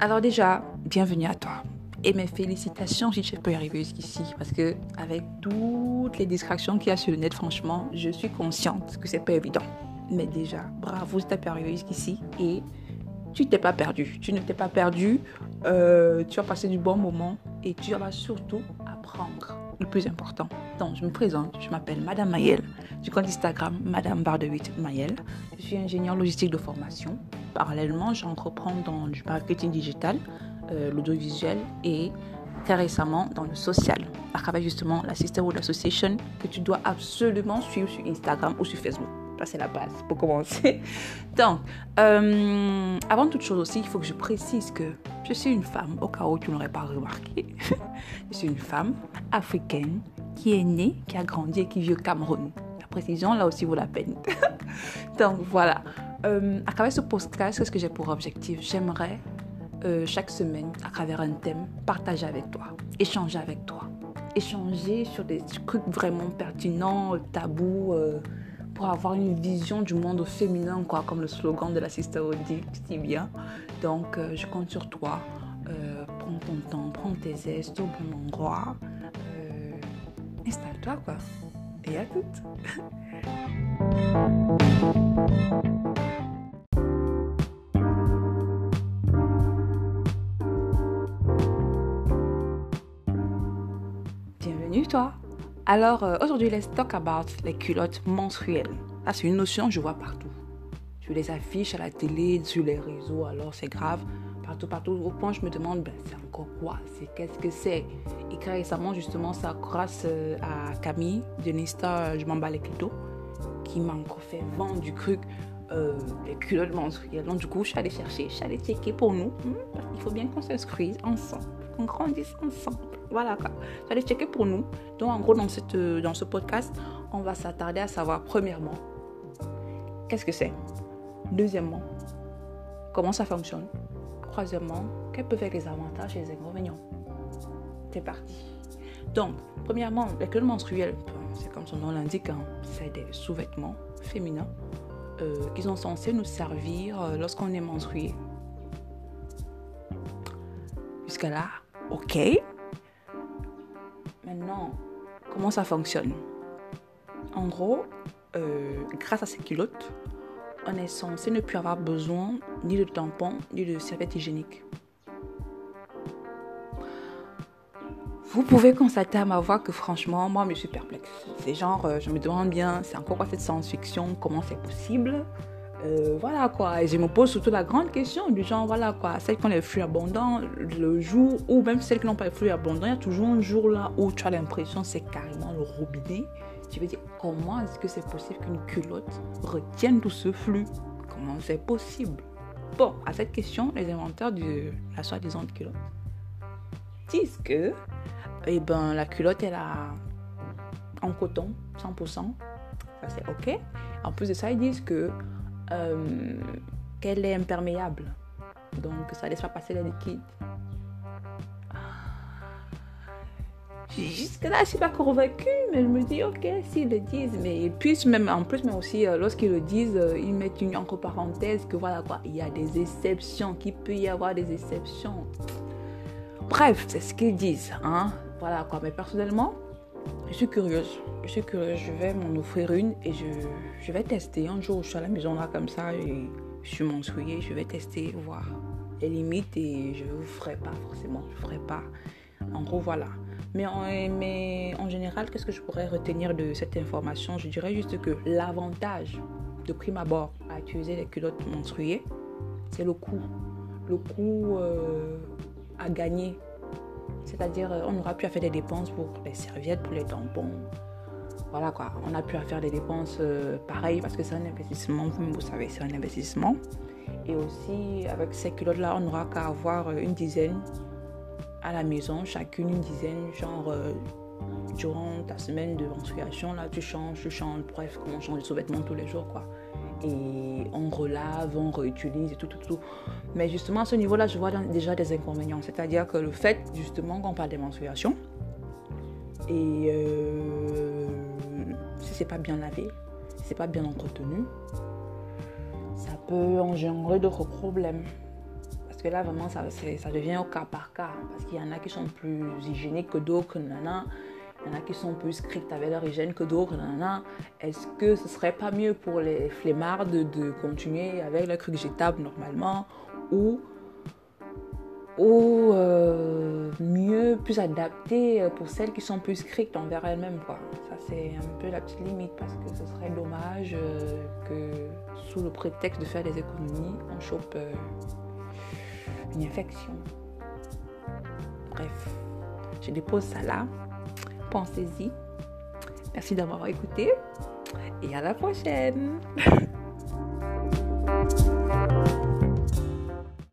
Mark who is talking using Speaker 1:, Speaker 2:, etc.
Speaker 1: Alors déjà, bienvenue à toi. Et mes félicitations si tu peux arriver jusqu'ici. Parce que avec toutes les distractions qu'il y a sur le net, franchement, je suis consciente que c'est pas évident. Mais déjà, bravo si tu pu arriver jusqu'ici. Et tu t'es pas perdu. Tu ne t'es pas perdu. Euh, tu as passé du bon moment. Et tu vas surtout apprendre le plus important. Donc, je me présente. Je m'appelle Madame Mayel. Du compte Instagram Madame Barre de 8 Mayel. Je suis ingénieur logistique de formation. Parallèlement, j'entreprends dans du marketing digital, euh, l'audiovisuel et très récemment dans le social, à travers justement la Sisterhood Association que tu dois absolument suivre sur Instagram ou sur Facebook. Ça, c'est la base pour commencer. Donc, euh, avant toute chose aussi, il faut que je précise que je suis une femme, au cas où tu n'aurais pas remarqué. je suis une femme africaine qui est née, qui a grandi et qui vit au Cameroun. La précision, là aussi, vaut la peine. Donc, voilà. Euh, à travers ce podcast, qu'est-ce que j'ai pour objectif? J'aimerais euh, chaque semaine, à travers un thème, partager avec toi, échanger avec toi, échanger sur des trucs vraiment pertinents, tabous, pour avoir une vision du monde féminin, quoi, comme le slogan de la Sister dit si bien. Donc, je compte sur toi. prends ton temps, prends tes aises au bon endroit. Installe-toi, quoi. Et à toutes. toi. Alors, euh, aujourd'hui, let's talk about les culottes menstruelles. C'est une notion que je vois partout. Je les affiche à la télé, sur les réseaux, alors c'est grave. Partout, partout. Au point, je me demande, ben, c'est encore quoi? C'est qu'est-ce que c'est? Et très récemment, justement, ça grâce euh, à Camille de Nista, je m'en bats les clitos, qui m'a encore fait vendre du truc, euh, les culottes menstruelles. Donc, du coup, je suis allée chercher, je suis allée checker pour nous. Hmm, il faut bien qu'on s'inscrive ensemble, qu'on grandisse ensemble. Voilà quoi. Vous allez checker pour nous. Donc en gros, dans, cette, dans ce podcast, on va s'attarder à savoir, premièrement, qu'est-ce que c'est? Deuxièmement, comment ça fonctionne? Troisièmement, quels peuvent être les avantages et les inconvénients? C'est parti. Donc, premièrement, les culottes menstruelles, c'est comme son nom l'indique, hein, c'est des sous-vêtements féminins euh, qui sont censés nous servir euh, lorsqu'on est menstrué. Jusqu'à là, ok. Maintenant, comment ça fonctionne? En gros, euh, grâce à ces culottes, on est censé ne plus avoir besoin ni de tampons ni de serviettes hygiéniques. Vous pouvez constater à ma voix que franchement, moi, je suis perplexe. C'est genre, euh, je me demande bien, c'est encore quoi cette science-fiction? Comment c'est possible? Euh, voilà quoi, et je me pose surtout la grande question du genre, voilà quoi, celles qui ont les fruits abondants, le jour, ou même celles qui n'ont pas les fruits abondants, il y a toujours un jour là où tu as l'impression c'est carrément le robinet. Tu veux dire, comment est-ce que c'est possible qu'une culotte retienne tout ce flux? Comment c'est possible? Bon, à cette question, les inventeurs de la soi-disant culotte disent que, eh ben, la culotte, elle a en coton, 100%, ça c'est ok. En plus de ça, ils disent que euh, qu'elle est imperméable. Donc, ça laisse pas passer les liquides. Jusque-là, je suis pas convaincue, mais je me dis, ok, s'ils le disent, mais puis même, en plus, mais aussi, euh, lorsqu'ils le disent, euh, ils mettent une entre parenthèses que voilà quoi, il y a des exceptions, qu'il peut y avoir des exceptions. Bref, c'est ce qu'ils disent, hein. Voilà quoi, mais personnellement, je suis curieuse. Je suis curieuse. Je vais m'en offrir une et je, je, vais tester. Un jour, je suis à la maison là comme ça et je suis menstruée. Je vais tester, voir les limites et je ne vous ferai pas forcément. Je ne ferai pas. En gros, voilà. Mais en, mais en général, qu'est-ce que je pourrais retenir de cette information? Je dirais juste que l'avantage de prime abord à utiliser les culottes menstruées, c'est le coût. Le coût euh, à gagner c'est-à-dire, on n'aura plus à faire des dépenses pour les serviettes, pour les tampons. Voilà quoi, on a pu à faire des dépenses euh, pareilles parce que c'est un investissement, vous, vous savez, c'est un investissement. Et aussi, avec ces culottes-là, on n'aura qu'à avoir une dizaine à la maison, chacune une dizaine, genre euh, durant ta semaine de menstruation, là, tu changes, tu changes, bref, comment on change de sous-vêtements tous les jours, quoi et on relave, on réutilise et tout, tout, tout. Mais justement, à ce niveau-là, je vois déjà des inconvénients. C'est-à-dire que le fait, justement, qu'on parle des menstruations, et euh, si c'est pas bien lavé, si c'est pas bien entretenu, ça peut engendrer d'autres problèmes. Parce que là, vraiment, ça, ça devient au cas par cas. Parce qu'il y en a qui sont plus hygiéniques que d'autres, nanana. Y en a qui sont plus stricts avec leur hygiène que d'autres. Est-ce que ce serait pas mieux pour les flemmards de, continuer avec leur truc jetable normalement? Ou ou euh, mieux, plus adapté pour celles qui sont plus strictes envers elles-mêmes. Ça, c'est un peu la petite limite parce que ce serait dommage euh, que sous le prétexte de faire des économies, on chope euh, une infection. Bref, je dépose ça là. Pensez-y. Merci d'avoir écouté et à la prochaine.